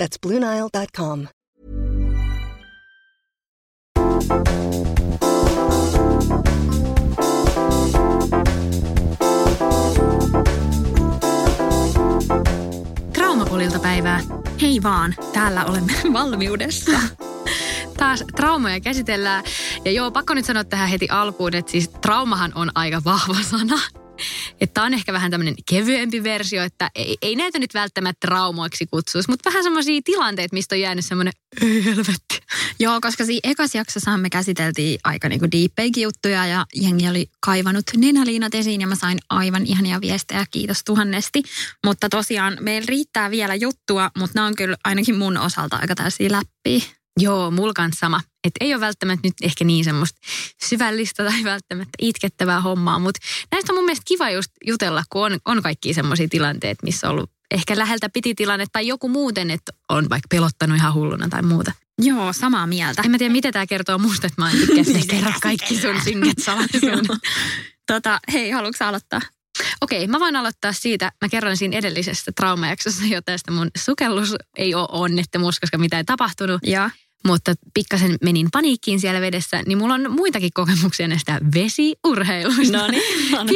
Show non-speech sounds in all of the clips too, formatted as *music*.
That's BlueNile.com. Traumapolilta päivää. Hei vaan, täällä olemme *laughs* valmiudessa. Taas traumoja käsitellään. Ja joo, pakko nyt sanoa tähän heti alkuun, että siis traumahan on aika vahva sana. Tämä on ehkä vähän tämmöinen kevyempi versio, että ei, ei näitä nyt välttämättä traumoiksi kutsuisi, mutta vähän semmoisia tilanteita, mistä on jäänyt semmoinen, helvetti. Joo, koska siinä ekas jaksossa me käsiteltiin aika niinku juttuja ja jengi oli kaivannut nenäliinat esiin ja mä sain aivan ihania viestejä, kiitos tuhannesti. Mutta tosiaan meillä riittää vielä juttua, mutta nämä on kyllä ainakin mun osalta aika täysin läppiä. Joo, mulla kanssa sama. Että ei ole välttämättä nyt ehkä niin semmoista syvällistä tai välttämättä itkettävää hommaa, mutta näistä on mun mielestä kiva just jutella, kun on, on kaikki semmoisia tilanteita, missä on ollut ehkä läheltä piti tilanne tai joku muuten, että on vaikka pelottanut ihan hulluna tai muuta. Joo, samaa mieltä. En mä tiedä, mitä tämä kertoo musta, että mä en tykkää kerro kaikki sun synkät salaisuudet. tota, hei, haluatko aloittaa? Okei, mä voin aloittaa siitä. Mä kerron siinä edellisessä traumajaksossa jo tästä mun sukellus ei ole onnettomuus, koska mitä ei tapahtunut. Ja mutta pikkasen menin paniikkiin siellä vedessä, niin mulla on muitakin kokemuksia näistä vesiurheiluista. No niin,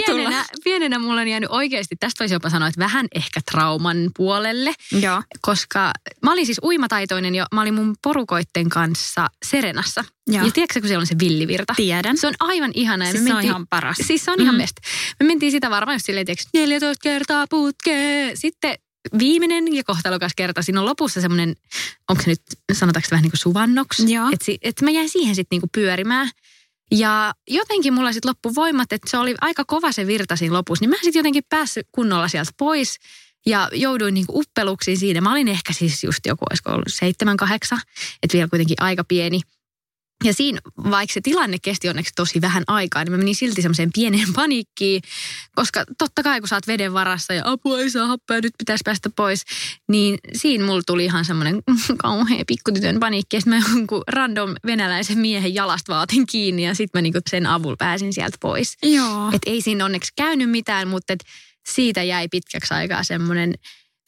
pienenä, pienenä mulla on jäänyt oikeasti, tästä voisi jopa sanoa, että vähän ehkä trauman puolelle. Joo. Koska mä olin siis uimataitoinen ja mä olin mun porukoitten kanssa Serenassa. Joo. Ja tiedätkö, kun siellä on se villivirta? Tiedän. Se on aivan ihana. Siis se on ihan paras. Siis se on ihan mm. best. Me mentiin sitä varmaan just silleen, tiedätkö, 14 kertaa putkeen. Sitten viimeinen ja kohtalokas kerta. Siinä on lopussa semmoinen, onko se nyt, sanotaanko vähän niin kuin suvannoksi? Joo. Että et mä jäin siihen sitten niin pyörimään. Ja jotenkin mulla sitten loppu voimat, että se oli aika kova se virta siinä lopussa. Niin mä sitten jotenkin päässyt kunnolla sieltä pois ja jouduin niin uppeluksiin siinä. Mä olin ehkä siis just joku, olisiko ollut seitsemän, kahdeksan, että vielä kuitenkin aika pieni. Ja siinä, vaikka se tilanne kesti onneksi tosi vähän aikaa, niin mä menin silti semmoiseen pieneen *laughs* paniikkiin, koska totta kai kun sä oot veden varassa ja apua ei saa happea, nyt pitäisi päästä pois, niin siinä mulla tuli ihan semmoinen *laughs* kauhea pikkutytön paniikki. Sitten mä jonkun random venäläisen miehen jalasta vaatin kiinni ja sitten mä niinku sen avulla pääsin sieltä pois. Joo. Et ei siinä onneksi käynyt mitään, mutta et siitä jäi pitkäksi aikaa semmoinen,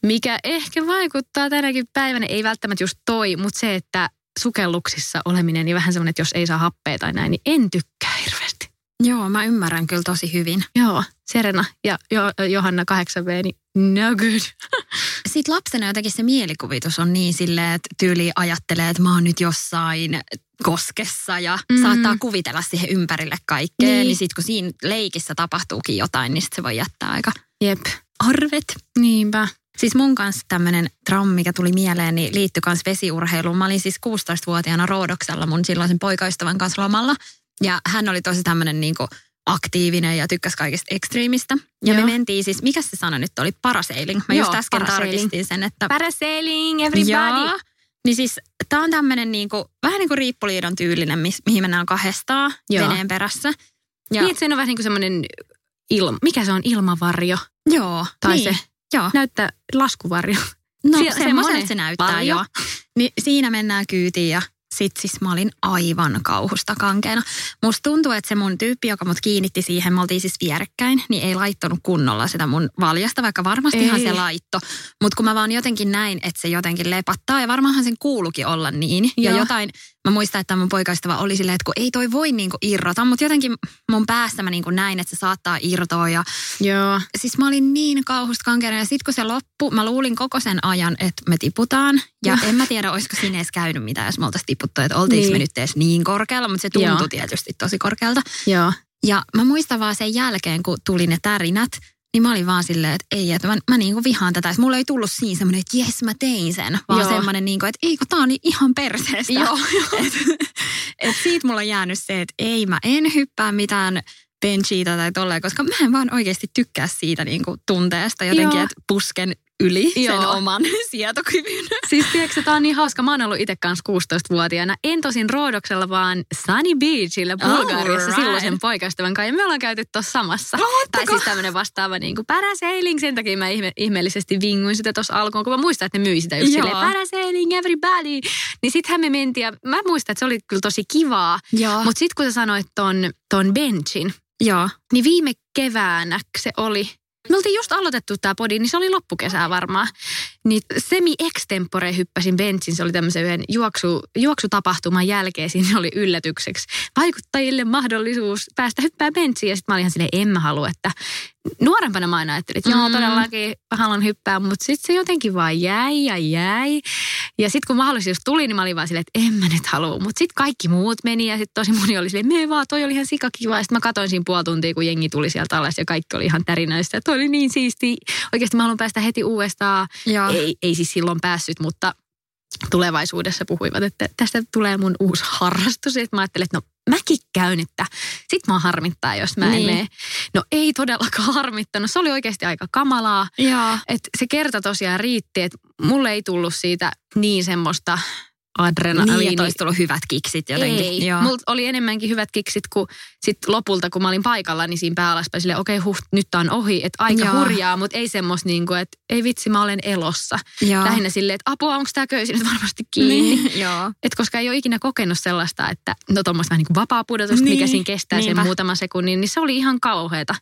mikä ehkä vaikuttaa tänäkin päivänä, ei välttämättä just toi, mutta se, että sukelluksissa oleminen niin vähän semmoinen, että jos ei saa happea tai näin, niin en tykkää hirveästi. Joo, mä ymmärrän kyllä tosi hyvin. Joo, Serena ja jo- Johanna 8V, niin no good. *laughs* Sitten lapsena jotenkin se mielikuvitus on niin silleen, että tyyli ajattelee, että mä oon nyt jossain koskessa ja mm. saattaa kuvitella siihen ympärille kaikkea. Niin, niin sitten kun siinä leikissä tapahtuukin jotain, niin sit se voi jättää aika Jep. arvet. Niinpä. Siis mun kanssa tämmöinen trauma, mikä tuli mieleen, niin liittyi myös vesiurheiluun. Mä olin siis 16-vuotiaana Roodoksella mun silloisen poikaystävän kanssa lomalla. Ja hän oli tosi tämmöinen niin aktiivinen ja tykkäsi kaikista ekstriimistä. Ja Joo. me mentiin siis, mikä se sana nyt oli, parasailing. Mä Joo, just äsken parasailing. tarkistin sen, että... Parasailing, everybody. Joo. Niin siis tää on tämmöinen niinku, vähän niin kuin riippuliidon tyylinen, mis, mihin mennään kahdestaan Joo. veneen perässä. Ja. Niin, että se on vähän niin kuin semmoinen ilma, mikä se on, ilmavarjo Joo. tai niin. se Joo. näyttää laskuvarjo. No semmoiselta semmoinen se näyttää varjo. joo. Niin siinä mennään kyytiin ja sit siis mä olin aivan kauhusta kankeena. Musta tuntuu, että se mun tyyppi, joka mut kiinnitti siihen, me oltiin siis vierekkäin, niin ei laittanut kunnolla sitä mun valjasta, vaikka varmastihan Ei. se laitto. Mutta kun mä vaan jotenkin näin, että se jotenkin lepattaa ja varmaanhan sen kuulukin olla niin. Ja Joo. jotain, mä muistan, että mun poikaistava oli silleen, että kun ei toi voi niinku irrota, mutta jotenkin mun päässä mä niinku näin, että se saattaa irtoa ja Joo. siis mä olin niin kauhusta kankeena ja sitten kun se loppui, mä luulin koko sen ajan, että me tiputaan. Ja en mä tiedä, olisiko siinä edes käynyt mitään, jos me oltaisiin tiputtu, että oltiinko Niin. me nyt edes niin korkealla, mutta se tuntui Joo. tietysti tosi korkealta. Joo. Ja mä muistan vaan sen jälkeen, kun tuli ne tärinät, niin mä olin vaan silleen, että ei, että mä, mä niinku vihaan tätä. Et mulla ei tullut siinä semmoinen, että jes mä tein sen, vaan Joo. semmoinen, niinku, että ei kun tää on niin ihan perseestä. *laughs* Joo, et, et siitä mulla on jäänyt se, että ei mä en hyppää mitään benchiitä tai tolleen, koska mä en vaan oikeasti tykkää siitä niinku tunteesta jotenkin, Joo. että pusken yli Joo. sen oman *laughs* sietokyvyn. Siis tiedätkö, tämä on niin hauska. Mä oon ollut itse kanssa 16-vuotiaana. En tosin Roodoksella, vaan Sunny Beachillä Bulgariassa Alright. silloisen poikaystävän kanssa. Ja me ollaan käyty tuossa samassa. Tai siis tämmöinen vastaava niin kuin parasailing. Sen takia mä ihme, ihmeellisesti vinguin sitä tuossa alkuun, kun mä muistan, että ne myi sitä just Joo. silleen parasailing everybody. Niin sittenhän me mentiin ja mä muistan, että se oli kyllä tosi kivaa. Mutta sitten kun sä sanoit ton, ton benchin, Joo. niin viime keväänä se oli, me oltiin just aloitettu tämä podi, niin se oli loppukesää varmaan. Niin semi extempore hyppäsin bensin, se oli tämmöisen yhden juoksu, juoksutapahtuman jälkeen, siinä oli yllätykseksi vaikuttajille mahdollisuus päästä hyppää bensiin. Ja sitten mä olin ihan silleen, en mä halua, että nuorempana mä aina ajattelin, että joo Mm. todellakin haluan hyppää, mutta sitten se jotenkin vaan jäi ja jäi. Ja sitten kun mahdollisuus tuli, niin mä olin vaan silleen, että en mä nyt halua. Mutta sitten kaikki muut meni ja sitten tosi moni oli silleen, me vaan, toi oli ihan sikakiva. Ja sitten mä katsoin siinä puoli tuntia, kun jengi tuli sieltä alas ja kaikki oli ihan tärinäistä. Toi oli niin siisti. Oikeasti mä haluan päästä heti uudestaan. Joo. Ei, ei siis silloin päässyt, mutta tulevaisuudessa puhuivat, että tästä tulee mun uusi harrastus. Että mä ajattelin, että no mäkin käyn, että sit mä harmittaa, jos mä en Niin. mene. No ei todellakaan harmittanut. Se oli oikeasti aika kamalaa. Joo. Et se kerta tosiaan riitti, että mulle ei tullut siitä niin semmoista adrenaliini. Niin, että olisi tullut hyvät kiksit jotenkin. Ei, Joo. mulla oli enemmänkin hyvät kiksit, kun sit lopulta, kun mä olin paikalla, niin siinä pää alaspäin silleen, okei, huh, nyt tää on ohi, että aika Joo. hurjaa, mutta ei semmoista niin kuin, että ei vitsi, mä olen elossa. Joo. Lähinnä silleen, että apua, onko tämä köysi nyt varmasti kiinni. Niin, *laughs* joo. Et koska ei ole ikinä kokenut sellaista, että no tuommoista vähän niin kuin vapaa pudotusta, niin, mikä siinä kestää niinpä. sen muutaman sekunnin, niin se oli ihan kauheata.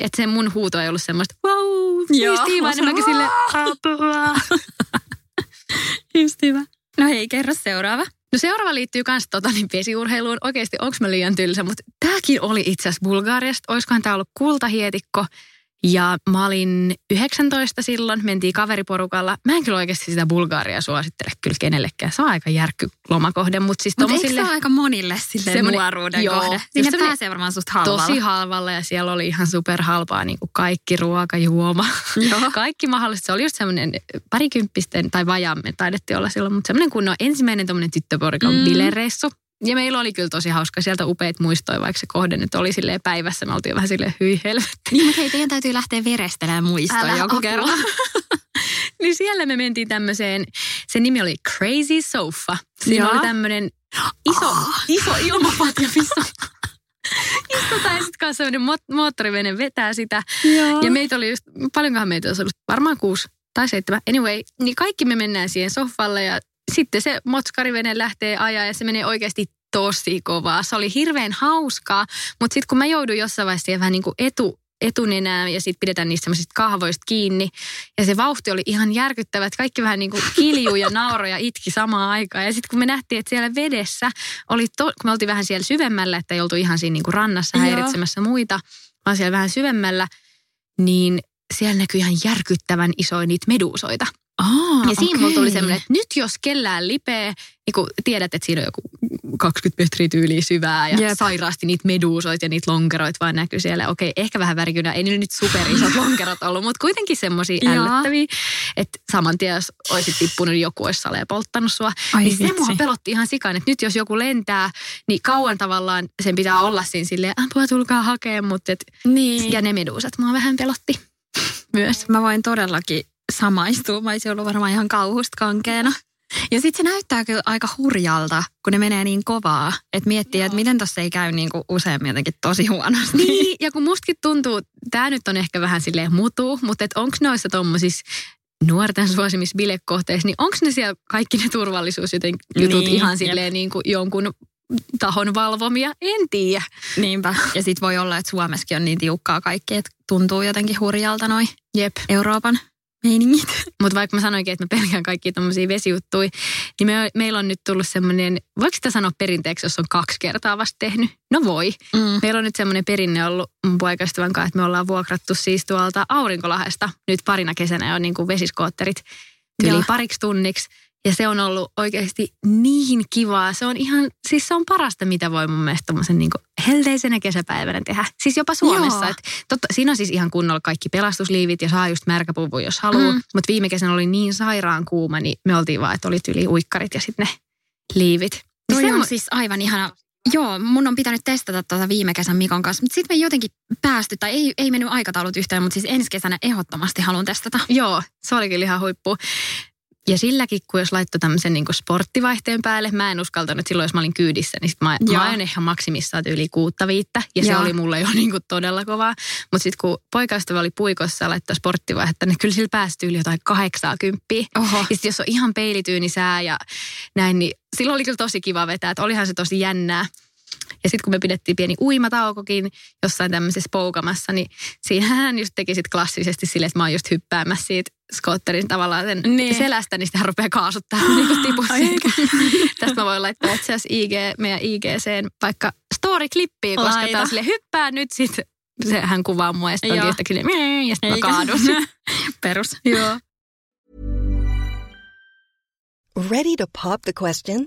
Että se mun huuto ei ollut semmoista, wow, Joo. siistiä, vaan enemmänkin silleen, apua. *laughs* Just hyvä. No hei, kerro seuraava. No seuraava liittyy myös tota, niin vesiurheiluun. Oikeasti, onko mä liian tylsä, mutta tämäkin oli itse asiassa Bulgariasta. Olisikohan tämä ollut kultahietikko. Ja mä olin 19 silloin, mentiin kaveriporukalla. Mä en kyllä oikeasti sitä Bulgaria suosittele kyllä kenellekään. Se on aika järkky lomakohde, mutta siis eikö tommosille se aika monille sille nuoruuden joo. kohde? Just Sinne pääsee varmaan susta halvalla. tosi halvalla ja siellä oli ihan superhalpaa niin kuin kaikki ruoka, juoma. Joo. *laughs* Kaikki mahdollista. Se oli just semmoinen parikymppisten, tai vajaamme taidettiin olla silloin, mutta semmoinen kunnon ensimmäinen tyttöporukan mm. bilereissu. Ja meillä oli kyllä tosi hauska. Sieltä upeat muistoja, vaikka se kohde nyt oli silleen päivässä. Me oltiin vähän silleen hyi helvetti. Niin, mutta hei, teidän täytyy lähteä verestelemään muistoja Älä joku apua. kerran. *laughs* niin siellä me mentiin tämmöiseen, se nimi oli Crazy Sofa. Siinä Joo. oli tämmöinen iso, iso ilmapatja, missä istutaan ja sitten kanssa semmoinen mo- moottorivene vetää sitä. Joo. Ja meitä oli just, paljonkohan meitä olisi ollut, varmaan kuusi tai seitsemän. Anyway, niin kaikki me mennään siihen sohvalle ja sitten se motskarivene lähtee ajaa ja se menee oikeasti tosi kovaa. Se oli hirveän hauskaa, mutta sitten kun mä joudun jossain vaiheessa vähän niin kuin etu, etunenään ja sitten pidetään niistä semmoisista kahvoista kiinni. Ja se vauhti oli ihan järkyttävä, että kaikki vähän niin kuin kiljuu ja nauroi ja itki samaan aikaan. Ja sitten kun me nähtiin, että siellä vedessä oli, to, kun me oltiin vähän siellä syvemmällä, että ei oltu ihan siinä niin kuin rannassa Joo. häiritsemässä muita, vaan siellä vähän syvemmällä, niin siellä näkyi ihan järkyttävän isoja niitä meduusoita. Aa, Ja siinä mulla okei. tuli semmoinen, että nyt jos kellään lipee, niin kun tiedät, että siinä on joku 20 metriä tyyliä syvää ja Jep. sairaasti niitä meduusoita ja niitä lonkeroita vaan näkyy siellä. Okei, ehkä vähän värikynä, ei niillä nyt superisot *laughs* lonkerot ollut, mutta kuitenkin semmoisia Joo. ällöttäviä, että saman tien jos olisit tippunut, niin joku olisi saleen polttanut sua. Ai niin se vitsi. mua pelotti ihan sikaan, että nyt jos joku lentää, niin kauan tavallaan sen pitää olla siinä silleen, apua tulkaa hakea, mutta et, Niin. ja ne meduusat mua vähän pelotti *laughs* myös. Mä voin todellakin samaistua. Mä olisin ollut varmaan ihan kauhusta kankeena. Ja sitten se näyttää kyllä aika hurjalta, kun ne menee niin kovaa. Että miettii, että miten tossa ei käy niin kuin useammin jotenkin tosi huonosti. Niin, ja kun mustakin tuntuu, tämä nyt on ehkä vähän silleen mutu, mutta et onko noissa tommosissa nuorten suosimissa bilekohteissa, niin onko ne siellä kaikki ne turvallisuusjutut Niin, ihan jep. silleen niin kuin jonkun tahon valvomia? En tiedä. Niinpä. Ja sitten voi olla, että Suomessakin on niin tiukkaa kaikki, että tuntuu jotenkin hurjalta noi Jep. Euroopan meiningit. *laughs* Mutta vaikka mä sanoinkin, että mä pelkään kaikkia tommosia vesijuttuja, niin me, meillä on nyt tullut semmoinen, voiko sitä sanoa perinteeksi, jos on kaksi kertaa vasta tehnyt? No voi. Mm. Meillä on nyt semmoinen perinne ollut mun poikaystävän kanssa, että me ollaan vuokrattu siis tuolta Aurinkolahesta nyt parina kesänä jo niin kuin vesiskootterit Joo. yli pariksi tunniksi. Ja se on ollut oikeasti niin kivaa. Se on ihan, siis se on parasta, mitä voi mun mielestä tommosen niin helteisenä kesäpäivänä tehdä. Siis jopa Suomessa. Et totta, siinä on siis ihan kunnolla kaikki pelastusliivit ja saa just märkäpuvun, jos haluaa. Mm. Mutta viime kesänä oli niin sairaan kuuma, niin me oltiin vaan, että oli yli uikkarit ja sitten ne liivit. Niin Toi on semmo- siis aivan ihana. Joo, mun on pitänyt testata tuota viime kesän Mikon kanssa, mutta sitten me jotenkin päästy, tai ei, ei mennyt aikataulut yhteen, mutta siis ensi kesänä ehdottomasti haluan testata. Joo, se olikin ihan huippu. Ja silläkin, kun jos laittoi tämmöisen niin sporttivaihteen päälle, mä en uskaltanut silloin, jos mä olin kyydissä, niin sit mä, mä ajan ihan maksimissaan yli kuutta viittä. Ja Joo. se oli mulle jo *laughs* niin kuin todella kovaa. Mutta sitten kun poikaystävä oli puikossa ja laittoi sporttivaihetta, niin kyllä sillä päästyi yli jotain kahdeksaa kymppiä. Oho. Ja sitten jos on ihan peilityyni sää ja näin, niin silloin oli kyllä tosi kiva vetää. Että olihan se tosi jännää. Ja sitten kun me pidettiin pieni uimataukokin jossain tämmöisessä poukamassa, niin siinä hän just teki sit klassisesti silleen, että mä oon just hyppäämässä siitä skootterin tavallaan sen niin. selästä, niin hän rupeaa kaasuttaa niin kuin tipussa. Tästä mä voin laittaa itse asiassa IG, meidän IGCen vaikka story-klippiä, koska Laita. tää sille hyppää nyt sitten se, hän kuvaa mua ja sitten ja sitten mä kaadun. *laughs* Perus. Joo. Ready to pop the question?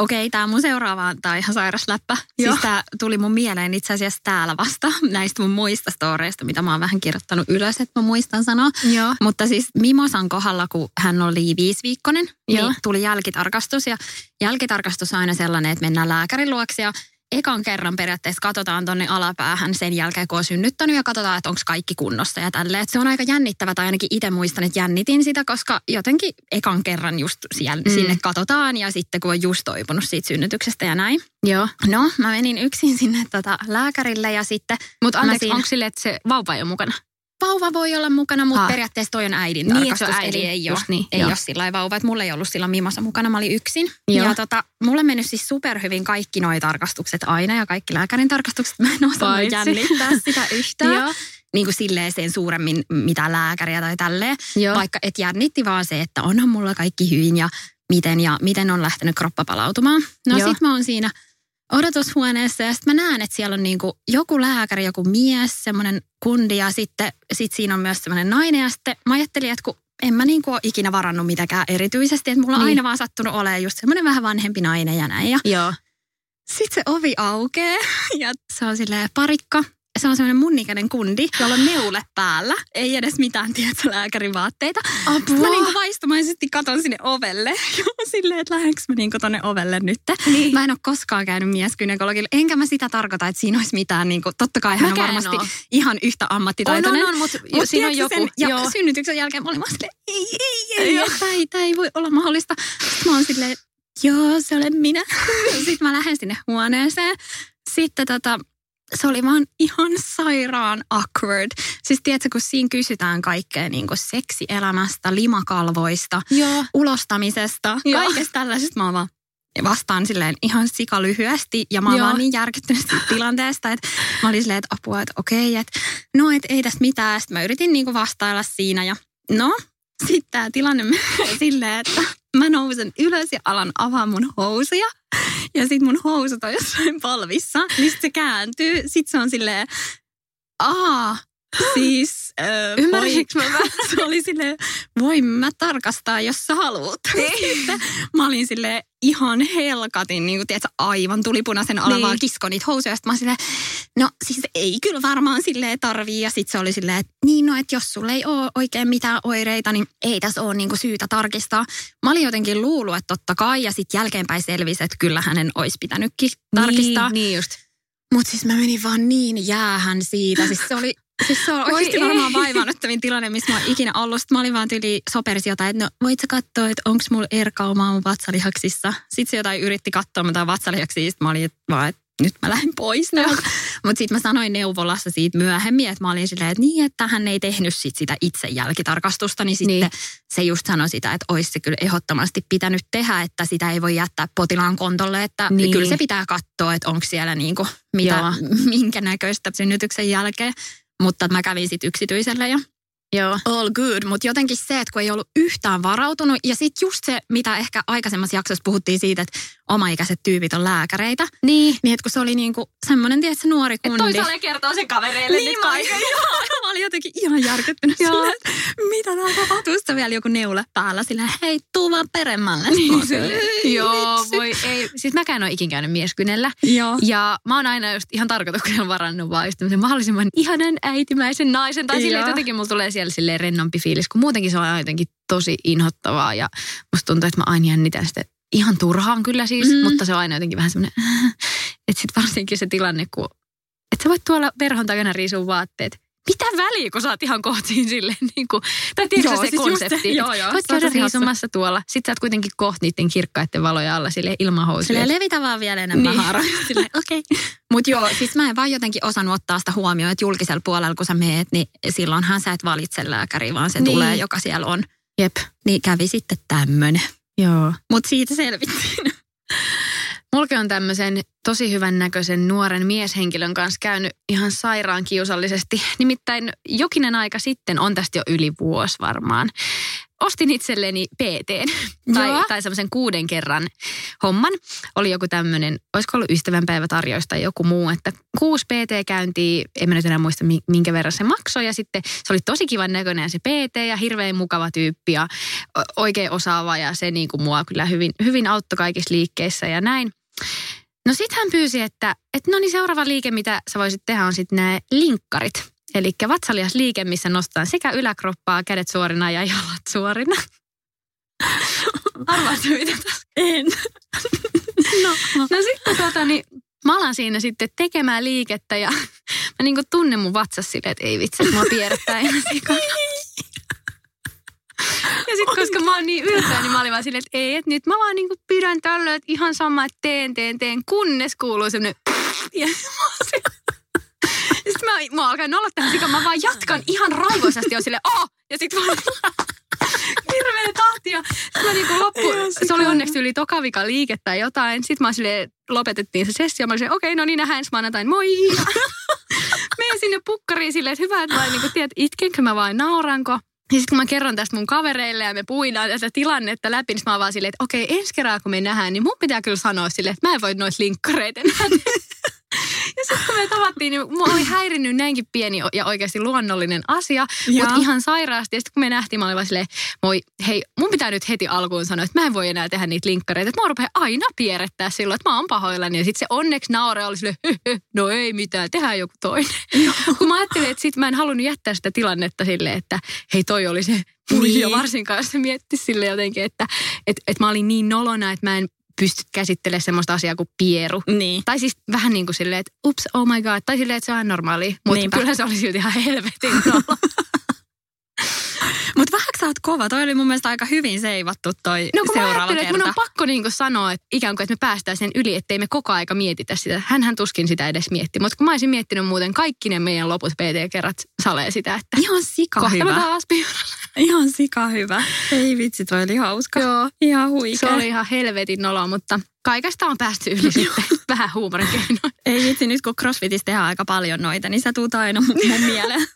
Okei, tämä mun seuraava tai ihan sairas läppä. Siis tämä tuli mun mieleen itse asiassa täällä vasta *laughs* näistä mun muista storeista, mitä mä oon vähän kirjoittanut ylös, että mä muistan sanoa. Joo. Mutta siis Mimosan kohdalla, kun hän oli viisiviikkonen, niin tuli jälkitarkastus. Ja jälkitarkastus on aina sellainen, että mennään lääkärin luokse ja ekan kerran periaatteessa katsotaan tonne alapäähän sen jälkeen, kun on synnyttänyt ja katsotaan, että onko kaikki kunnossa ja tälleen. Se on aika jännittävä tai ainakin itse muistan, että jännitin sitä, koska jotenkin ekan kerran just siellä, mm. sinne katsotaan ja sitten kun on just toipunut siitä synnytyksestä ja näin. Joo. No, mä menin yksin sinne tota lääkärille ja sitten... Mutta anteeksi, siinä... onko sille, että se vauva ei ole mukana? Vauva voi olla mukana, mutta ha. periaatteessa toi on äidin niin, tarkastus. On äidin. Eli ei, ole, niin, ei ole sillä vauva. Että mulla ei ollut silloin Mimassa mukana, mä olin yksin. Joo. Ja tota, mulle mennyt siis superhyvin kaikki nuo tarkastukset aina ja kaikki lääkärin tarkastukset. Mä en osannut jännittää sitä yhtään. niin kuin silleen sen suuremmin mitä lääkäriä tai tälleen. Joo. Vaikka et jännitti vaan se, että onhan mulla kaikki hyvin ja miten, ja miten on lähtenyt kroppa palautumaan. No sit mä oon siinä odotushuoneessa ja sitten mä näen, että siellä on niinku joku lääkäri, joku mies, semmoinen kundi ja sitten sit siinä on myös semmoinen nainen. Ja sitten mä ajattelin, että kun en mä niinku ole ikinä varannut mitäkään erityisesti, että mulla on niin. aina vaan sattunut olemaan just semmoinen vähän vanhempi nainen ja näin. Ja Joo. Sitten se ovi aukeaa *laughs* ja se on silleen parikka se on semmoinen munnikäinen kundi, jolla on neule päällä. Ei edes mitään, tiedätkö, lääkärin vaatteita. Apua. Mä niinku vaistomaisesti katon sinne ovelle. *laughs* Silleen, että lähdenkö mä niinku tonne ovelle nyt. Niin. Mä en ole koskaan käynyt mieskynekologille. Enkä mä sitä tarkoita, että siinä olisi mitään. Niinku, totta kai hän on varmasti ole. ihan yhtä ammattitaitoinen. On, on, on mutta mut siinä on joku. Sen, ja joo. synnytyksen jälkeen mä olin vaan silleen, ei, ei, ei, ei tämä ei, tämä ei voi olla mahdollista. Sitten mä oon silleen, joo, se olen minä. *laughs* Sitten mä lähden sinne huoneeseen. Sitten tota, se oli vaan ihan sairaan awkward. Siis tiedätkö, kun siinä kysytään kaikkea niin kuin seksielämästä, limakalvoista, Joo. ulostamisesta, Joo. kaikesta tällaisesta. Mä vaan vastaan silleen ihan sika lyhyesti ja mä oon vaan niin järkyttynyt tilanteesta, että mä olin silleen, että apua, että okei, että no, että ei tässä mitään. Sitten mä yritin niin kuin vastailla siinä ja no, sitten tämä tilanne menee *laughs* silleen, että mä nousen ylös ja alan avaa mun housuja. Ja sit mun housut on jossain polvissa. Niin se kääntyy. Sit se on silleen, aa, Siis, äh, Ymmärsinkö mä Se oli silleen, voin mä tarkastaa, jos sä haluat. *laughs* Sitten mä olin silleen ihan helkatin, niin kuin tiedätkö, aivan tulipunaisen alavaa niin. kiskon niitä housuja. Sitten mä silleen, no siis ei kyllä varmaan silleen tarvii. Ja sitten se oli silleen, että niin no, että jos sulle ei ole oikein mitään oireita, niin ei tässä ole niinku syytä tarkistaa. Mä olin jotenkin luullut, että totta kai. Ja sitten jälkeenpäin selvisi, että kyllä hänen olisi pitänytkin tarkistaa. Niin, niin just. Mutta siis mä menin vaan niin jäähän siitä. Siis se oli Siis se on Oi oikeasti ei. varmaan vaivaannuttavin tilanne, missä mä oon ikinä ollut. Sitten mä olin vaan tyli soperisi jotain, että no voit sä katsoa, että onko mulla erkaumaa mun vatsalihaksissa. Sitten se jotain yritti katsoa jotain vatsalihaksia, sitten mä olin vaan, että nyt mä lähden pois. Mutta sitten mä sanoin neuvolassa siitä myöhemmin, että mä olin silleen, että niin, että hän ei tehnyt sit sitä itse jälkitarkastusta, niin sitten Niin. se just sanoi sitä, että olisi se kyllä ehdottomasti pitänyt tehdä, että sitä ei voi jättää potilaan kontolle, että Niin. niin. kyllä se pitää katsoa, että onko siellä niinku mitä, Joo. minkä näköistä synnytyksen jälkeen. Mutta mä kävin sitten yksityisellä ja Joo. all good, mutta jotenkin se, että kun ei ollut yhtään varautunut ja sitten just se, mitä ehkä aikaisemmassa jaksossa puhuttiin siitä, että omaikäiset tyypit on lääkäreitä, Niin. niin että kun se oli niinku semmoinen, tiedätkö, nuori Et kundi. toisaalta kertoo sen kavereille Niin, nyt kaiken. *laughs* joo, mä olin jotenkin ihan järkyttynyt Joo. silleen, että mitä täällä tapahtuu. Sitten vielä joku neule päällä silleen, hei, tuu vaan peremmälle. Niin, "Ei Joo, vitsi." voi ei. Siis mäkään en ole ikin käynyt mieskynellä. Joo. Ja mä oon aina just ihan tarkoituksella varannut vaan just mahdollisimman ihanan äitimäisen naisen. Tai silleen, että jotenkin mulla tulee siellä silleen rennompi fiilis, kun muutenkin se on jotenkin tosi inhottavaa. Ja musta tuntuu, että mä aina jännitän sitä ihan turhaan kyllä siis, Mm. mutta se on aina jotenkin vähän semmoinen, *laughs* että sit varsinkin se tilanne, kun että sä voit tuolla verhon takana riisua vaatteet. Mitä väliä, kun sä oot ihan kohtiin silleen, niin kuin, tai tiedätkö Joo, se siis konsepti, joo, että joo, voit käydä riisumassa tuolla. Sitten sä oot kuitenkin kohta niiden kirkkaiden valoja alla sille ilman housuja. Silleen levitä vaan vielä enemmän Niin. *laughs* Silleen, okei. Okay. Mutta joo, siis mä en vaan jotenkin osannut ottaa sitä huomioon, että julkisella puolella kun sä meet, niin silloinhan sä et valitse lääkäriä, vaan se Niin. niin. tulee, joka siellä on. Jep. Niin kävi sitten tämmönen. Joo. Mutta siitä selvittiin. *laughs* Mulke on tämmöisen tosi hyvän näköisen nuoren mieshenkilön kanssa käynyt ihan sairaan kiusallisesti. Nimittäin jokinen aika sitten, on tästä jo yli vuosi varmaan, ostin itselleni PT tai, Joo. tai semmoisen kuuden kerran homman. Oli joku tämmöinen, olisiko ollut ystävänpäivätarjous tai joku muu, että kuusi PT-käyntiä, en mä nyt enää muista mi- minkä verran se maksoi. Ja sitten se oli tosi kivan näköinen se PT ja hirveän mukava tyyppi ja oikein osaava ja se niin kuin mua kyllä hyvin, hyvin auttoi kaikissa liikkeissä ja näin. No sit hän pyysi, että, että no niin seuraava liike, mitä sä voisit tehdä, on sitten nämä linkkarit. Eli vatsalihasliike, missä nostetaan sekä yläkroppaa, kädet suorina ja jalat suorina. Arvaatko mitä tässä? En. no. No sitten tota, niin, mä alan siinä sitten tekemään liikettä ja mä niinku tunnen mun vatsas silleen, että ei vitsi, mua pierrettää ihan sikana. Ja sitten koska mä oon niin ylpeä, niin mä olin vaan silleen, että ei, että nyt mä vaan niinku pidän tällä, että ihan sama, että teen, teen, teen, kunnes kuuluu semmoinen *laughs* ja sitten mä, *laughs* mä alkaa nolottaa sikan, mä vaan jatkan ihan raivoisasti ja silleen, oh! Ja sitten vaan hirveä tahti ja sit mä niinku loppu, se oli onneksi yli toka vika liike tai jotain. Sitten mä silleen, lopetettiin se sessio, mä olin okei, no niin nähdään ensi maanantain, moi! *laughs* Menen sinne pukkariin silleen, että hyvä, että en niinku tiedä, että itkenkö mä vai nauranko. Ja sitten kun mä kerron tästä mun kavereille ja me puidaan tätä tilannetta läpi, niin mä oon vaan silleen, että okei, ensi kerralla kun me nähdään, niin mun pitää kyllä sanoa silleen, että mä en voi noita linkkareita. *laughs* Ja sitten kun me tavattiin, niin mua oli häirinnyt näinkin pieni ja oikeasti luonnollinen asia, mutta ihan sairaasti. Ja sitten kun me nähtiin, mä olin vaan silleen, moi, hei, mun pitää nyt heti alkuun sanoa, että mä en voi enää tehdä niitä linkkareita. Että mä rupean aina pierrettää silloin, että mä oon pahoillani. Ja sitten se onneksi naure oli silleen, "Höh, höh, no ei mitään, tehdään joku toinen. *laughs* kun mä ajattelin, että sit mä en halunnut jättää sitä tilannetta silleen, että hei toi oli se Niin. varsinkaan jos se mietti sille jotenkin, että et, et mä olin niin nolona, että mä en pysty käsittelemään semmoista asiaa kuin pieru. Niin. Tai siis vähän niin kuin silleen, että ups, oh my god. Tai silleen, että se on normaali. Mutta kyllä se oli silti ihan helvetin. *laughs* Mutta vähän sä oot kova. Toi oli mun mielestä aika hyvin seivattu toi No kun mä seuraava ajattelin, että mun kerta. on pakko niin kuin sanoa, että ikään kuin, että me päästään sen yli, ettei me koko aika mietitä sitä. Hänhän tuskin sitä edes mietti. Mutta kun mä olisin miettinyt muuten kaikki ne meidän loput PT-kerrat salee sitä, että Ihan sika kohta hyvä. taas piirralla. Ihan sika hyvä. Ei vitsi, toi oli hauska. Joo. Ihan huikea. Se oli ihan helvetin noloa, mutta kaikesta on päästy yli *laughs* sitten. Vähän huumorin. Ei vitsi, nyt kun CrossFitissä tehdään aika paljon noita, niin sä tuut aina mun, mieleen.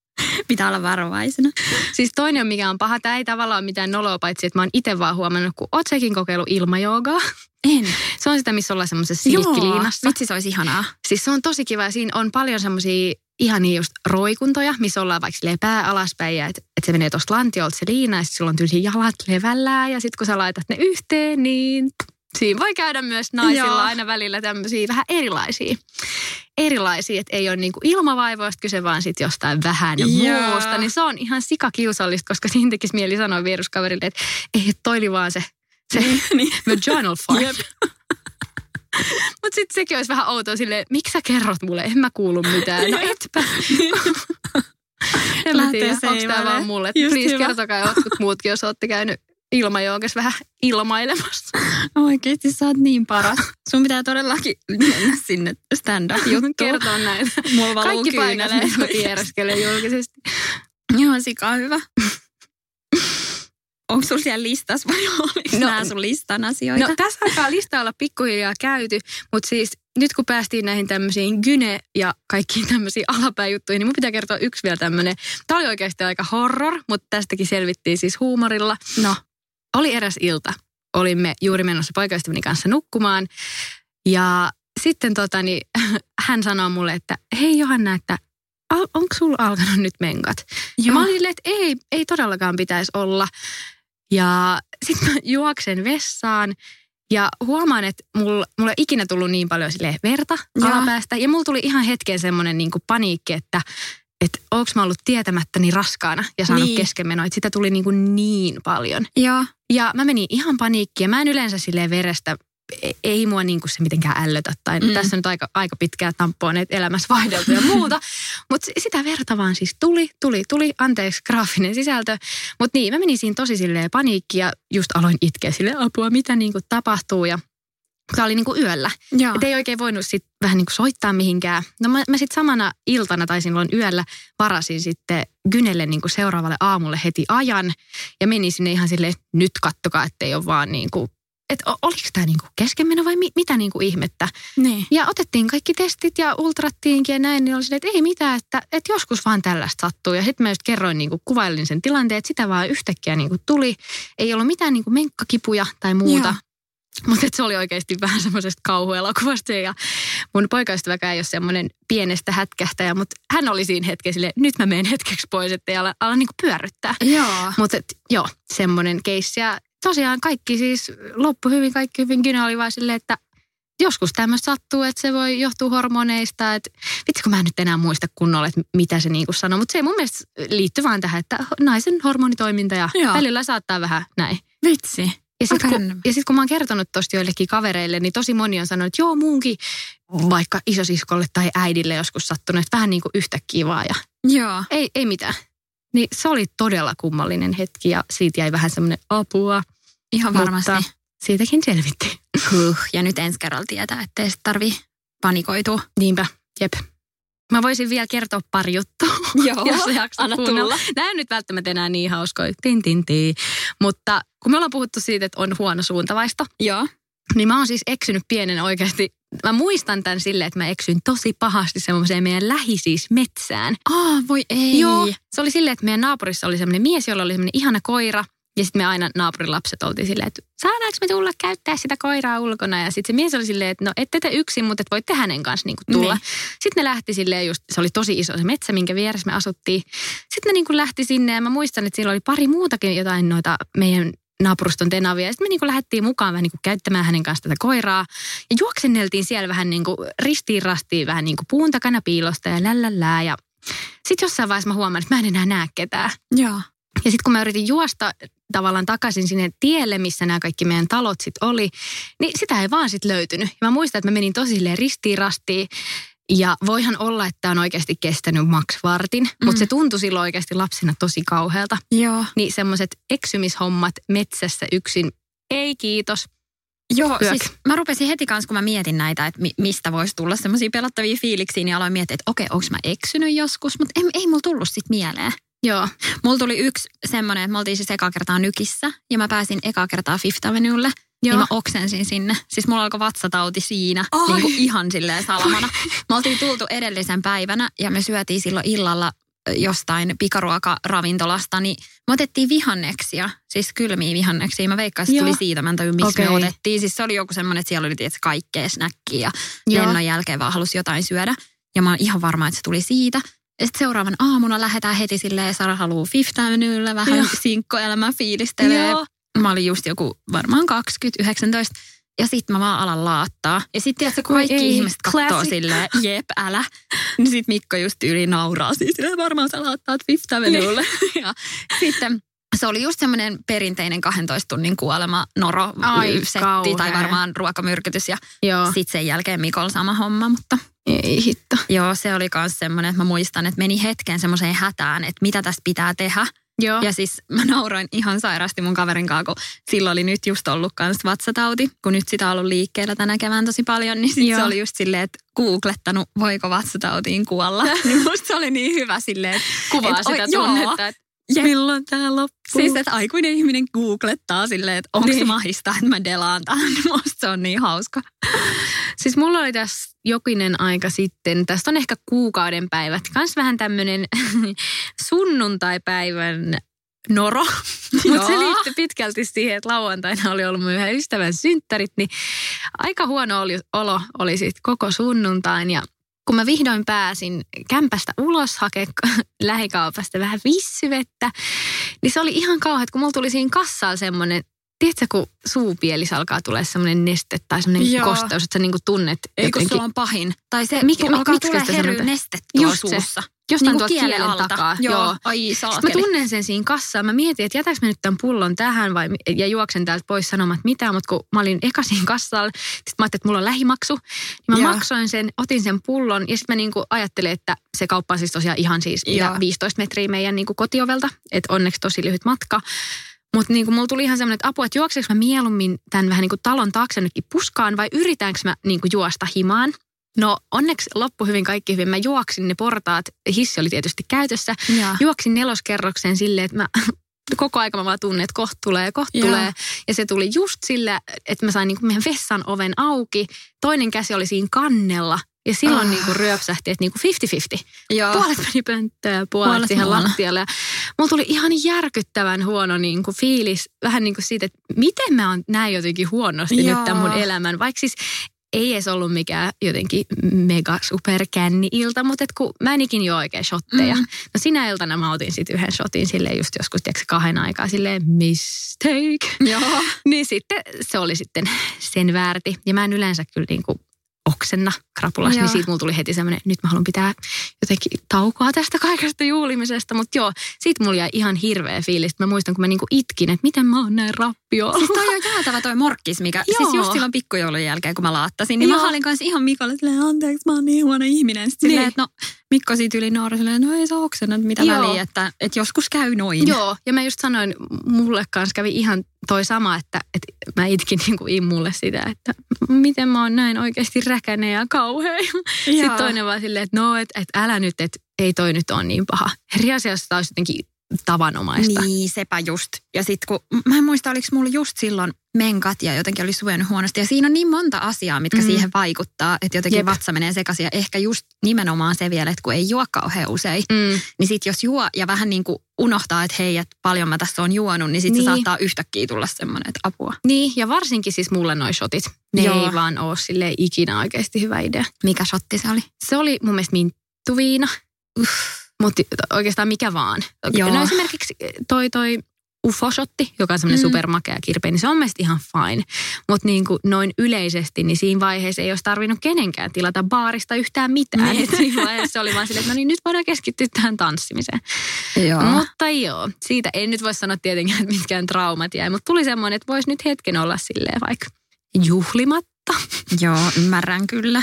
*laughs* Pitää olla varovaisena. Siis toinen, mikä on paha, tämä ei tavallaan ole mitään noloa, paitsi että mä oon itse vaan huomannut, kun oot sekin kokeillut ilmajoogaa. En. Se on sitä, missä ollaan semmoisessa silkkiliinassa. vitsi se olisi ihanaa. Siis se on tosi kiva ja siinä on paljon semmoisia ihania just roikuntoja, missä ollaan vaikka silleen pää alaspäin ja että et se menee tuosta lantiolta se liina ja sitten sulla on tyyli jalat levällään ja sitten kun sä laitat ne yhteen, niin siinä voi käydä myös naisilla Joo. aina välillä tämmöisiä vähän erilaisia. Erilaisia, että ei ole niinku ilmavaivoista kyse, vaan sitten jostain vähän Joo. muusta. Niin se on ihan sikakiusallista, koska siinä tekisi mieli sanoa vieruskaverille, että ei, toi oli vaan se, se niin. *laughs* vaginal fart. Jep. *laughs* Mutta sitten sekin olisi vähän outoa silleen, miksi sä kerrot mulle, en mä kuulu mitään. No etpä. en mä tiedä, onko tämä vaan mulle. Just Please hyvä. kertokaa jotkut muutkin, jos olette käynyt ilmajoukessa vähän ilmailemassa. Oikeasti sä oot niin paras. Sun pitää todellakin mennä sinne stand-up-juttuun. Kertoa näin. Mulla Kaikki paikat, tiedäskelen julkisesti. Joo, sika hyvä. Onko sulla siellä listassa vai *laughs* oliko No- nämä sun listan asioita? No tässä alkaa lista olla pikkuhiljaa käyty, mutta siis nyt kun päästiin näihin tämmöisiin gyne ja kaikkiin tämmöisiin alapäijuttuihin, niin mun pitää kertoa yksi vielä tämmöinen. Tämä oli oikeasti aika horror, mutta tästäkin selvittiin siis huumorilla. no. Oli eräs ilta. Olimme juuri menossa poikaystäväni kanssa nukkumaan. Ja sitten tota, niin, *laughs* hän sanoo mulle, että hei Johanna, että onko sulla alkanut nyt menkat? Ja mä olin että ei, ei todellakaan pitäisi olla. Ja sitten mä juoksen vessaan ja huomaan, että mulla, mulla ei ikinä tullut niin paljon silleen verta Joo. alapäästä. Ja mulla tuli ihan hetken semmoinen niin paniikki, että että onko mä ollut tietämättäni raskaana ja saanut Niin. keskenmenoa. Että sitä tuli niin, kuin niin paljon. Joo. Ja mä menin ihan paniikkiin ja mä en yleensä silleen verestä, ei mua niinku se mitenkään ällötä. Tai Mm. tässä on nyt aika, aika pitkää tamponeet elämässä vaihdeltu ja muuta. *laughs* Mutta sitä verta vaan siis tuli, tuli, tuli. Anteeksi graafinen sisältö. Mutta niin, mä menin siinä tosi silleen paniikkiin ja just aloin itkeä silleen apua, mitä niinku tapahtuu. Ja Tämä oli niinku yöllä. Joo. Et ei oikein voinut sit vähän niinku soittaa mihinkään. No mä, mä sitten samana iltana tai silloin yöllä varasin sitten Gynelle niinku seuraavalle aamulle heti ajan. Ja menin sinne ihan silleen, nyt kattokaa, ettei ole vaan niinku, että oliko tämä niinku keskenmeno vai mi, mitä niinku ihmettä. Niin. Ja otettiin kaikki testit ja ultrattiinkin ja näin, niin oli silleen, että ei mitään, että, että joskus vaan tällaista sattuu. Ja sitten mä just kerroin, niinku, kuvailin sen tilanteen, että sitä vaan yhtäkkiä niinku tuli. Ei ollut mitään niinku menkkakipuja tai muuta. Joo. Mutta se oli oikeasti *laughs* vähän semmoisesta kauhuelokuvasta ja mun poikaystäväkään ei ole semmoinen pienestä hätkähtäjä, mutta hän oli siinä hetkessä silleen, nyt mä menen hetkeksi pois, ettei ala, ala niinku pyörryttää. Mutta joo, semmoinen keissi. Ja tosiaan kaikki siis loppu hyvin, kaikki hyvin. Gyne oli vaan silleen, että joskus tämmöistä sattuu, että se voi johtua hormoneista. Että vitsi, kun mä en nyt enää muista kunnolla, että mitä se niinku sanoo. Mutta se mun mielestä liittyy vaan tähän, että naisen hormonitoiminta ja Joo. välillä saattaa vähän näin. Vitsi. Ja sitten kun, ja sit, kun mä oon kertonut tosta joillekin kavereille, niin tosi moni on sanonut, että joo muunkin vaikka isosiskolle tai äidille joskus sattunut, että vähän niin kuin yhtäkkiä vaan ja Joo. ei, ei mitään. Niin se oli todella kummallinen hetki ja siitä jäi vähän semmoinen apua. Ihan varmasti. Mutta siitäkin selvittiin. Huh. Ja nyt ensi kerralla tietää, ettei tarvi panikoitua. Niinpä, jep. Mä voisin vielä kertoa pari juttua, *laughs* Joo. jos jaksat Anna tulla. Nämä nyt välttämättä enää niin hauskoja. Tin, tin, tin. Mutta kun me ollaan puhuttu siitä, että on huono suuntavaisto, Joo. niin mä oon siis eksynyt pienen oikeasti. Mä muistan tämän silleen, että mä eksyin tosi pahasti semmoiseen meidän lähi siis metsään. Aa, voi ei. Joo, se oli silleen, että meidän naapurissa oli semmoinen mies, jolla oli semmoinen ihana koira. Ja sitten me aina naapurin lapset oltiin silleen, että saadaanko me tulla käyttää sitä koiraa ulkona. Ja sitten se mies oli silleen, että no ette te yksin, mutta et voitte hänen kanssa niinku tulla. Niin. Sitten ne lähti silleen just, se oli tosi iso se metsä, minkä vieressä me asuttiin. Sitten ne niinku lähti sinne ja mä muistan, että siellä oli pari muutakin jotain noita meidän naapuruston tenavia. Ja sitten me niinku lähdettiin mukaan vähän niinku käyttämään hänen kanssa tätä koiraa. Ja juoksenneltiin siellä vähän niinku ristiin rastiin vähän niinku puun takana piilosta ja lällällää. Ja sitten jossain vaiheessa mä huomaan, että mä en enää näe ketään. Joo. Ja sitten kun mä yritin juosta tavallaan takaisin sinne tielle, missä nämä kaikki meidän talot sitten oli, niin sitä ei vaan sitten löytynyt. Ja mä muistan, että mä menin tosi ristiin rastiin. Ja voihan olla, että tämä on oikeasti kestänyt maks vartin, mm. mutta se tuntui silloin oikeasti lapsena tosi kauhealta. Joo. Niin semmoiset eksymishommat metsässä yksin, ei kiitos. Joo, Yök. siis mä rupesin heti kanssa, kun mä mietin näitä, että mi- mistä voisi tulla semmoisia pelottavia fiiliksiä, niin aloin miettiä, että okei, onko mä eksynyt joskus, mutta ei, ei mulla tullut sit mieleen. Joo, Mulla tuli yksi semmoinen, että me oltiin siis eka kertaa Nykissä ja mä pääsin eka kertaa Fifth Avenuelle. Joo. Niin mä oksensin sinne. Siis mulla alkoi vatsatauti siinä, Ai. niin kuin ihan silleen salamana. Me oltiin tultu edellisen päivänä ja me syötiin silloin illalla jostain pikaruokaravintolasta, niin me otettiin vihanneksia, siis kylmiä vihanneksia. Mä veikkaan, että tuli siitä, mä en tajua, miksi me Okei. otettiin. Siis se oli joku semmoinen, että siellä oli tietysti kaikkea snäkkiä ja Joo. lennon jälkeen vaan halusi jotain syödä. Ja mä oon ihan varma, että se tuli siitä. Ja sitten seuraavan aamuna lähdetään heti silleen, Sara haluaa Fifth Avenuelle vähän Joo. sinkkoelämää fiilistelee. Joo. Mä olin just joku varmaan 20, 19. Ja sitten mä vaan alan laattaa. Ja sitten tiedätkö, kaikki ei, ihmiset katsoo silleen, jep, älä. Niin sitten Mikko just yli nauraa siis silleen, varmaan sä laattaat Fifth Avenuelle. *laughs* ja sitten se oli just semmoinen perinteinen 12 tunnin kuolema, noro, Ai, setti kauhea. tai varmaan ruokamyrkytys ja Joo. sitten sen jälkeen Mikol sama homma, mutta Ei hitto. joo, se oli myös semmoinen, että mä muistan, että meni hetken semmoiseen hätään, että mitä tässä pitää tehdä. Joo. Ja siis mä nauroin ihan sairaasti mun kaverin kanssa, kun silloin oli nyt just ollut kans vatsatauti, kun nyt sitä on ollut liikkeellä tänä kevään tosi paljon, niin sit Joo. se oli just silleen, että googlettanut, voiko vatsatautiin kuolla. *laughs* niin musta se oli niin hyvä silleen, että Kuvaa et oi- sitä joo. tunnetta, että Jep. milloin tää loppuu. Siis, että aikuinen ihminen googlettaa silleen, että onko se Niin. mahista, että mä delaan tämän. *laughs* Musta se on niin hauska. Siis mulla oli tässä jokinen aika sitten, tästä on ehkä kuukauden päivät, kans vähän tämmönen *laughs* sunnuntaipäivän noro. *laughs* Mutta se Joo. liittyy pitkälti siihen, että lauantaina oli ollut mun yhden ystävän synttärit, niin aika huono oli, olo oli sitten koko sunnuntain ja kun mä vihdoin pääsin kämpästä ulos hakea lähikaupasta vähän vissyvettä, niin se oli ihan kauhean, että kun mulla tuli siinä kassalla semmoinen, tiedätkö, kun suupielissä alkaa tulee semmoinen neste tai semmoinen Joo. kosteus, että sä niinku tunnet Ei jotenkin- se on pahin. Tai se Mik- Mik, mi- alkaa miksi tulla hery sanotaan? neste tuolla Just se. suussa. jostain Niinku tuolta kielen kielen alta. takaa. Joo. Ai Sitten mä saakeli. tunnen sen siinä kassaan. Mä mietin, että jätäks mä nyt tämän pullon tähän vai, ja juoksen täältä pois sanomaan, että mitä, mutta kun mä olin eka siinä kassalla, sitten mä ajattelin, että mulla on lähimaksu, niin mä Joo. maksoin sen, otin sen pullon ja sitten mä niinku ajattelin, että se kauppa on siis tosiaan ihan siis mitä, Joo. 15 metriä meidän niinku kotiovelta, että onneksi tosi lyhyt matka. Mutta niinku mulla tuli ihan semmoinen, että apua, että juokseeko mä mieluummin tämän vähän niinku talon taakse nytkin puskaan vai yritäänkö mä niinku juosta himaan. No onneksi loppu hyvin kaikki hyvin. Mä juoksin ne portaat, hissi oli tietysti käytössä. Joo. Juoksin neloskerrokseen silleen, että mä *laughs* koko aika mä vaan tunnen, että kohta tulee, kohta Joo. tulee. Ja se tuli just sillä, että mä sain niinku meidän vessan oven auki. Toinen käsi oli siinä kannella. Ja silloin Ah. niinku ryöpsähti, että niinku 50-50. Joo. Puolet meni pönttöön ja puolet, Puolet siihen lattialle. Ja mulla tuli ihan järkyttävän huono niinku fiilis. Vähän niin kuin siitä, että miten mä oon näin jotenkin huonosti Joo. nyt tämän mun elämän. Vaikka siis ei edes ollut mikään jotenkin mega super ilta, mutta et kun mä en ikin juo oikein shotteja. Mm. No sinä iltana mä otin sitten yhden shotin silleen just joskus, tiedätkö, kahden aikaa silleen mistake. Joo. *laughs* Niin sitten se oli sitten sen väärti. Ja mä en yleensä kyllä niin kuin oksenna krapulassa, Joo. niin siitä mulla tuli heti semmoinen, nyt mä haluan pitää jotenkin taukoa tästä kaikesta juhlimisesta. Mutta joo, siitä mulla jäi ihan hirveä fiilis. Mä muistan, kun mä niinku itkin, että miten mä oon näin rappio. Siis toi on jäätävä toi morkkis, mikä Joo. siis just silloin pikkujoulun jälkeen, kun mä laattasin, niin Joo. mä olin kanssa ihan Mikolle silleen, anteeksi, mä oon niin huono ihminen. Sitten silleen, Niin. että no, Mikko siitä yli naura silleen, no ei oksena, että mitä Joo. väliä, että, että joskus käy noin. Joo, ja mä just sanoin, mulle kanssa kävi ihan toi sama, että, että mä itkin niin kuin immulle sitä, että miten mä oon näin oikeasti räkäinen ja kauhea. Sitten toinen vaan silleen, että no, että, että älä nyt, että ei toi nyt ole niin paha. Eri asia, jos tää olisi jotenkin tavanomaista. Niin, sepä just. Ja sitten kun, mä en muista, oliko mulla just silloin menkat ja jotenkin oli syönyt huonosti. Ja siinä on niin monta asiaa, mitkä Mm. siihen vaikuttaa, että jotenkin Jep. Vatsa menee sekaisin. Ja ehkä just nimenomaan se vielä, että kun ei juo kauhean usein, Mm. niin sitten jos juo ja vähän niin kuin unohtaa, että hei, että paljon mä tässä on juonut, niin sitten Niin. se saattaa yhtäkkiä tulla semmoinen, että apua. Niin, ja varsinkin siis mulle noi shotit. Ne Joo. ei vaan ole sille ikinä oikeasti hyvä idea. Mikä shotti se oli? Se oli mun mielestä minttuviina. Mutta oikeastaan mikä vaan. Joo. No esimerkiksi toi toi ufoshotti, joka on semmoinen Mm. supermakea kirpe, niin se on mielestäni ihan fine. Mutta niin kuin noin yleisesti, niin siinä vaiheessa ei olisi tarvinnut kenenkään tilata baarista yhtään mitään. Niin. Et siinä vaiheessa oli vaan silleen, että no niin, nyt voidaan keskittyä tähän tanssimiseen. Joo. Mutta joo, siitä en nyt voi sanoa tietenkään, että mitkään traumat jäi, mutta tuli semmoinen, että voisi nyt hetken olla silleen vaikka juhlimatta. Joo, ymmärrän kyllä.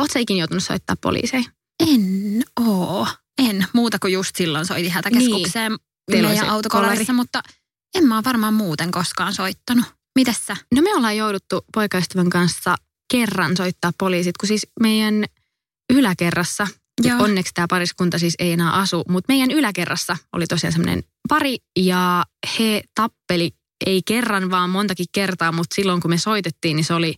Oletko ikinä joutunut soittaa poliisei? En oo. En. Muuta kuin just silloin soitin hätäkeskukseen Niin. Meidän autokollarissa, kollari. mutta en mä oo varmaan muuten koskaan soittanut. Mitäs sä? No me ollaan jouduttu poikaystävän kanssa kerran soittaa poliisit, kun siis meidän yläkerrassa, Joo. onneksi tämä pariskunta siis ei enää asu, mutta meidän yläkerrassa oli tosiaan semmoinen pari ja he tappeli ei kerran vaan montakin kertaa, mutta silloin kun me soitettiin, niin se oli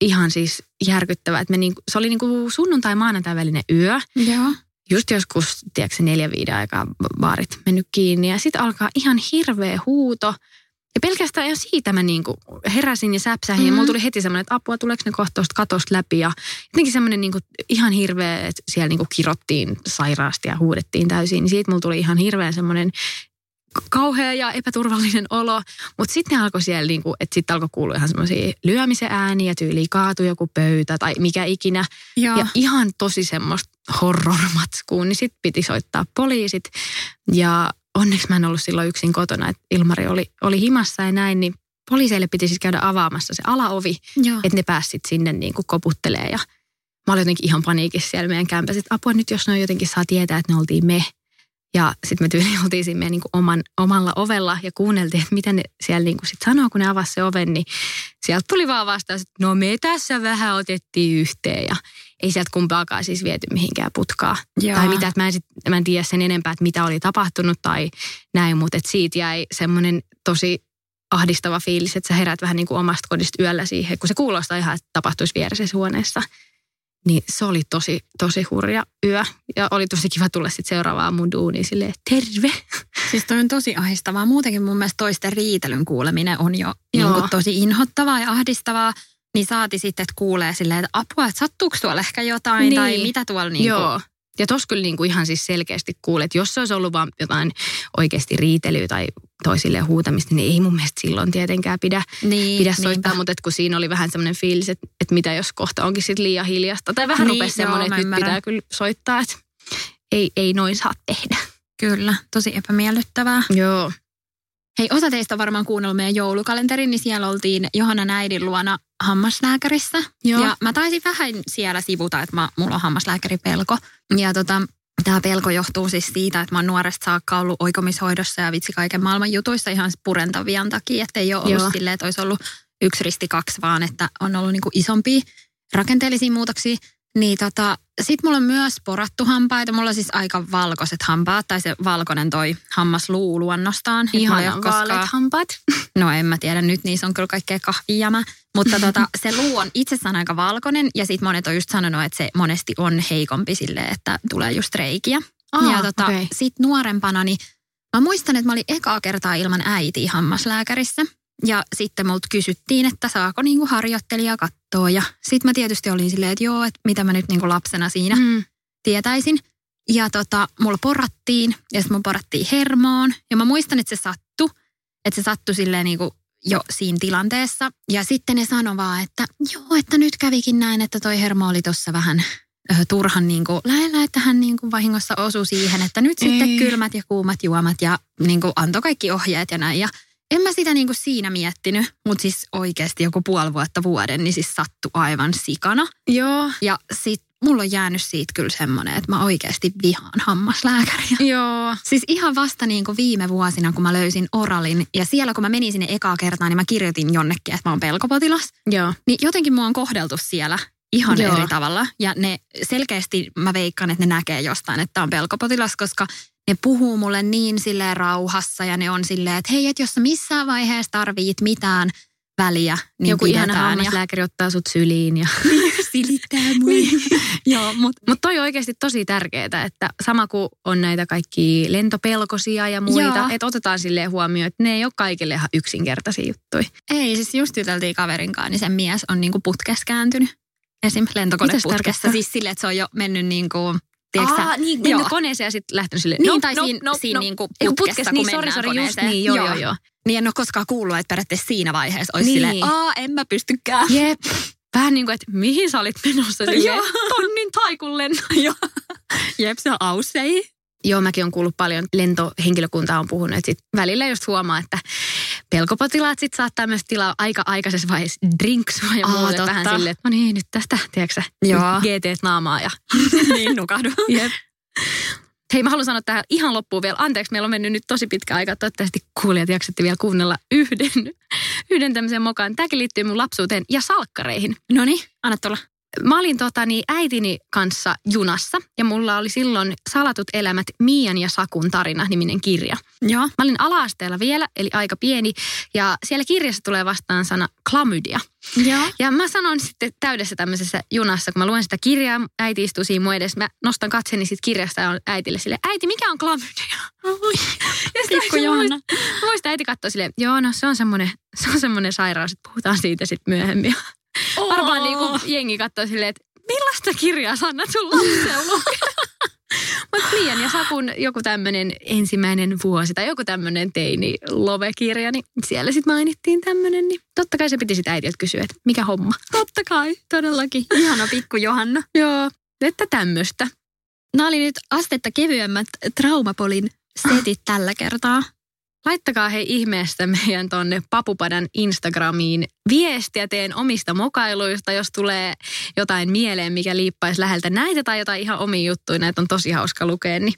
ihan siis järkyttävää. Että me niinku, se oli niinku sunnuntai maanantai välinen yö. Joo. Just joskus, tiedätkö, neljä viiden aikaa baarit mennyt kiinni ja sitten alkaa ihan hirveä huuto. Ja pelkästään jo siitä mä niinku heräsin ja säpsähin mm. ja mulla tuli heti semmoinen, että apua, tuleeko ne kohta tuosta katosta läpi. Ja jotenkin semmoinen niinku ihan hirveä, että siellä niinku kirottiin sairaasti ja huudettiin täysin. Niin siitä mulla tuli ihan hirveän semmoinen kauhea ja epäturvallinen olo. Mutta sitten ne alkoi siellä, niinku, että sitten alkoi kuulua ihan semmoisia lyömisen ääniä, tyyliin kaatui joku pöytä tai mikä ikinä. Joo. Ja ihan tosi semmoista horror-matskuun, niin sitten piti soittaa poliisit. Ja onneksi mä en ollut silloin yksin kotona, että Ilmari oli, oli himassa ja näin, niin poliiseille piti siis käydä avaamassa se alaovi, Joo. että ne pääsit sinne niin kuin koputtelee ja mä olin jotenkin ihan paniikissa siellä meidän kämpässä, että apua nyt jos ne jotenkin saa tietää, että ne oltiin me. Ja sitten me tyyliin oltiin siinä meidän niin kuin oman, omalla ovella ja kuunneltiin, että mitä ne siellä niin kuin sit sanoo, kun ne avasi se oven, niin sieltä tuli vaan vastaus, että no me tässä vähän otettiin yhteen ja ei sieltä kumpaakaan siis viety mihinkään putkaa. Joo. Tai mitä, että mä en, sit, mä en tiedä sen enempää, että mitä oli tapahtunut tai näin, mutta että siitä jäi semmoinen tosi ahdistava fiilis, että sä herät vähän niin kuin omasta kodista yöllä siihen, kun se kuulostaa ihan, että tapahtuisi vieressä huoneessa. Niin se oli tosi, tosi hurja yö. Ja oli tosi kiva tulla sitten seuraavaan mun duuniin silleen, terve. Siis toi on tosi ahdistavaa. Muutenkin mun mielestä toisten riitelyn kuuleminen on jo niin tosi inhottavaa ja ahdistavaa. Niin saati sitten, että kuulee silleen, että apua, että sattuuko tuolla ehkä jotain Niin. tai mitä tuolla niin Joo. Ja tossa kyllä niin kuin ihan siis selkeästi kuulet, että jos se olisi ollut vaan jotain oikeasti riitelyä tai toisille huutamista, niin ei mun mielestä silloin tietenkään pidä, niin, pidä niinpä. soittaa. Mutta et kun siinä oli vähän semmoinen fiilis, että, että mitä jos kohta onkin sitten liian hiljasta. Tai vähän Niin, rupesi semmoinen, että nyt ymmärrän. pitää kyllä soittaa, että ei, ei noin saa tehdä. Kyllä, tosi epämiellyttävää. Joo. Hei, osa teistä on varmaan kuunnellut meidän joulukalenterin, niin siellä oltiin Johanna äidin luona hammaslääkärissä. Joo. Ja mä taisin vähän siellä sivuta, että mä, mulla on hammaslääkäripelko. Ja tota, tämä pelko johtuu siis siitä, että mä oon nuoresta saakka ollut oikomishoidossa ja vitsi kaiken maailman jutuissa ihan purentavian takia. Että ei ole ollut Joo. silleen, että olisi ollut yksi risti kaksi, vaan että on ollut niinku isompia rakenteellisia muutoksia. Niin tota, sit mulla on myös porattu hampaita. Mulla on siis aika valkoiset hampaat, tai se valkoinen toi hammasluu luonnostaan. Ihan vaaleat hampaat. No en mä tiedä, nyt niissä on kyllä kaikkea kahvijama. Mutta tota, se luu on itsessään aika valkoinen ja sitten monet on just sanonut, että se monesti on heikompi silleen, että tulee just reikiä. Aa, ja tota, okei. sitten nuorempana, niin mä muistan, että mä olin ekaa kertaa ilman äitiä hammaslääkärissä. Ja sitten multa kysyttiin, että saako niinku harjoittelija katsoa. Ja sitten mä tietysti olin silleen, että joo, että mitä mä nyt niinku lapsena siinä Mm. tietäisin. Ja tota, mulla porattiin ja sitten mulla porattiin hermoon. Ja mä muistan, että se sattui. Että se sattui silleen niin kuin jo siinä tilanteessa. Ja sitten ne sanoi vaan, että joo, että nyt kävikin näin, että toi hermo oli tuossa vähän turhan niin kuin lähellä, että hän niin kuin vahingossa osui siihen, että nyt Ei. sitten kylmät ja kuumat juomat ja niin kuin antoi kaikki ohjeet ja näin. Ja en mä sitä niin kuin siinä miettinyt, mutta siis oikeasti joku puoli vuotta vuoden, niin siis sattui aivan sikana. Joo. Ja sit mulla on jäänyt siitä kyllä semmoinen, että mä oikeasti vihaan hammaslääkäriä. *laughs* Joo. Siis ihan vasta niin kuin viime vuosina, kun mä löysin oralin ja siellä kun mä menin sinne ekaa kertaa, niin mä kirjoitin jonnekin, että mä oon pelkopotilas. Joo. Niin jotenkin mua on kohdeltu siellä ihan Joo. eri tavalla. Ja ne selkeästi mä veikkaan, että ne näkee jostain, että on pelkopotilas, koska ne puhuu mulle niin silleen rauhassa ja ne on silleen, että hei, että jos sä missään vaiheessa tarvit mitään väliä, niin Joku ihana pidetään. Ja hammaslääkäri ottaa sut syliin ja *laughs* silittää mua. *laughs* Joo, mutta Mutta toi on oikeasti tosi tärkeää, että sama kuin on näitä kaikki lentopelkosia ja muita, että otetaan silleen huomioon, että ne ei ole kaikille ihan yksinkertaisia juttuja. Ei, siis just juteltiin kaverin kanssa, niin sen mies on niinku putkessa kääntynyt. Esim. Lentokoneputkessa. Siis silleen, että se on jo mennyt niinku, tiedätkö Aa, niin, joo. mennyt koneeseen ja sitten lähtenyt silleen, Niin, no, tai no, siinä, no, siinä no. niinku Ei, kun putkessa, kun niin, mennään sori, sori, just niin, joo, joo, joo. Niin en ole koskaan kuullut, että periaatteessa siinä vaiheessa olisi Niin. silleen, aa, en mä pystykään. Jep. Vähän niin kuin, että mihin sä olit menossa silleen, Joo. tonnin taikun lennon. *laughs* Joo. Jep, se on aussei. Joo, mäkin on kuullut paljon, lentohenkilökunta on puhunut, että sit välillä just huomaa, että pelkopotilaat sit saattaa myös tilaa aika aikaisessa vaiheessa drinksua ja muuta. totta. Vähän silleen, että no niin, nyt tästä, tiedätkö Joo. GT naamaa ja *laughs* niin, nukahdu. Jep. Hei, mä haluan sanoa tähän ihan loppuun vielä. Anteeksi, meillä on mennyt nyt tosi pitkä aika. Toivottavasti kuulijat jaksatte vielä kuunnella yhden, *laughs* yhden tämmöisen mokan. Tämäkin liittyy mun lapsuuteen ja salkkareihin. No niin, anna tulla. Mä olin tota, niin, äitini kanssa junassa ja mulla oli silloin Salatut elämät Mian ja Sakun tarina niminen kirja. Joo. Mä olin ala-asteella vielä, eli aika pieni, ja siellä kirjassa tulee vastaan sana klamydia. Joo. Ja mä sanon sitten täydessä tämmöisessä junassa, kun mä luen sitä kirjaa, äiti istuu siinä mun edessä, mä nostan katseeni siitä kirjasta ja on äitille sille, äiti, mikä on klamydia? ja sitten Pikku Johanna. muistan, äiti katsoi silleen, joo, no se on semmoinen, se on semmoinen sairaus, että puhutaan siitä sitten myöhemmin. Varmaan niin kuin jengi katsoo silleen, että millaista kirjaa sä annat sun lapselle lukea? *laughs* Mutta Liian ja Sakun joku tämmöinen ensimmäinen vuosi tai joku tämmöinen teini lovekirja, niin siellä sitten mainittiin tämmöinen, niin totta kai se piti sitten äitiltä kysyä, että mikä homma. Totta kai, todellakin. Ihana pikku Johanna. *laughs* Joo, että tämmöistä. Nämä oli nyt astetta kevyemmät Traumapolin setit tällä kertaa? Laittakaa hei ihmeestä meidän tonne Papupadan Instagramiin viestiä teen omista mokailuista, jos tulee jotain mieleen, mikä liippaisi läheltä näitä tai jotain ihan omia juttuja. Näitä on tosi hauska lukea, niin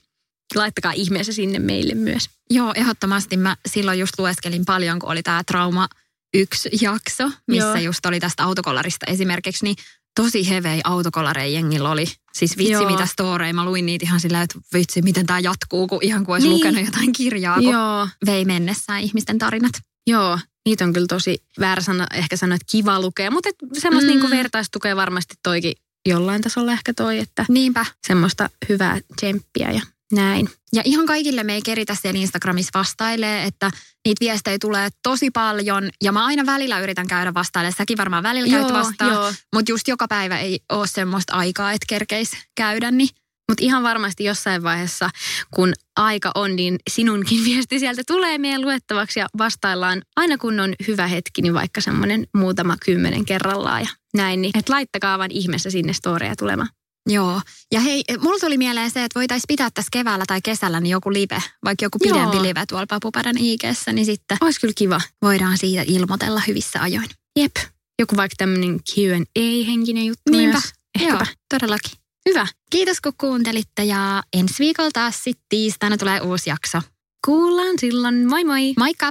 laittakaa ihmeessä sinne meille myös. Joo, ehdottomasti mä silloin just lueskelin paljon, kun oli tämä trauma yksi jakso, missä Joo. just oli tästä autokollarista esimerkiksi, niin tosi hevei autokolareja jengillä oli. Siis vitsi Joo. mitä storeja, mä luin niitä ihan sillä, että vitsi miten tämä jatkuu, kun ihan kuin olisi niin. lukenut jotain kirjaa, kun Joo. vei mennessään ihmisten tarinat. Joo, niitä on kyllä tosi väärä sana, ehkä sanoa, että kiva lukea, mutta semmoista mm. niin vertaistukea varmasti toikin jollain tasolla ehkä toi, että Niinpä. semmoista hyvää tsemppiä ja näin. Ja ihan kaikille me ei keritä siellä Instagramissa vastailee, että niitä viestejä tulee tosi paljon. Ja mä aina välillä yritän käydä vastaille. Säkin varmaan välillä käyt vastaan. Mutta just joka päivä ei ole semmoista aikaa, että kerkeis käydä. Niin mutta ihan varmasti jossain vaiheessa, kun aika on, niin sinunkin *laughs* viesti sieltä tulee meidän luettavaksi ja vastaillaan aina kun on hyvä hetki, niin vaikka semmoinen muutama kymmenen kerrallaan ja näin. Niin, että laittakaa vaan ihmeessä sinne storeja tulemaan. Joo. Ja hei, mulla tuli mieleen se, että voitaisiin pitää tässä keväällä tai kesällä niin joku live, vaikka joku pidempi Joo. live tuolla Papupadan ig niin sitten Olisi kyllä kiva. voidaan siitä ilmoitella hyvissä ajoin. Jep. Joku vaikka tämmöinen Q&A-henkinen juttu Niinpä. myös. Ehkäpä. Joo, todellakin. Hyvä. Kiitos kun kuuntelitte ja ensi viikolla taas sitten tiistaina tulee uusi jakso. Kuullaan silloin. Moi moi. Moikka!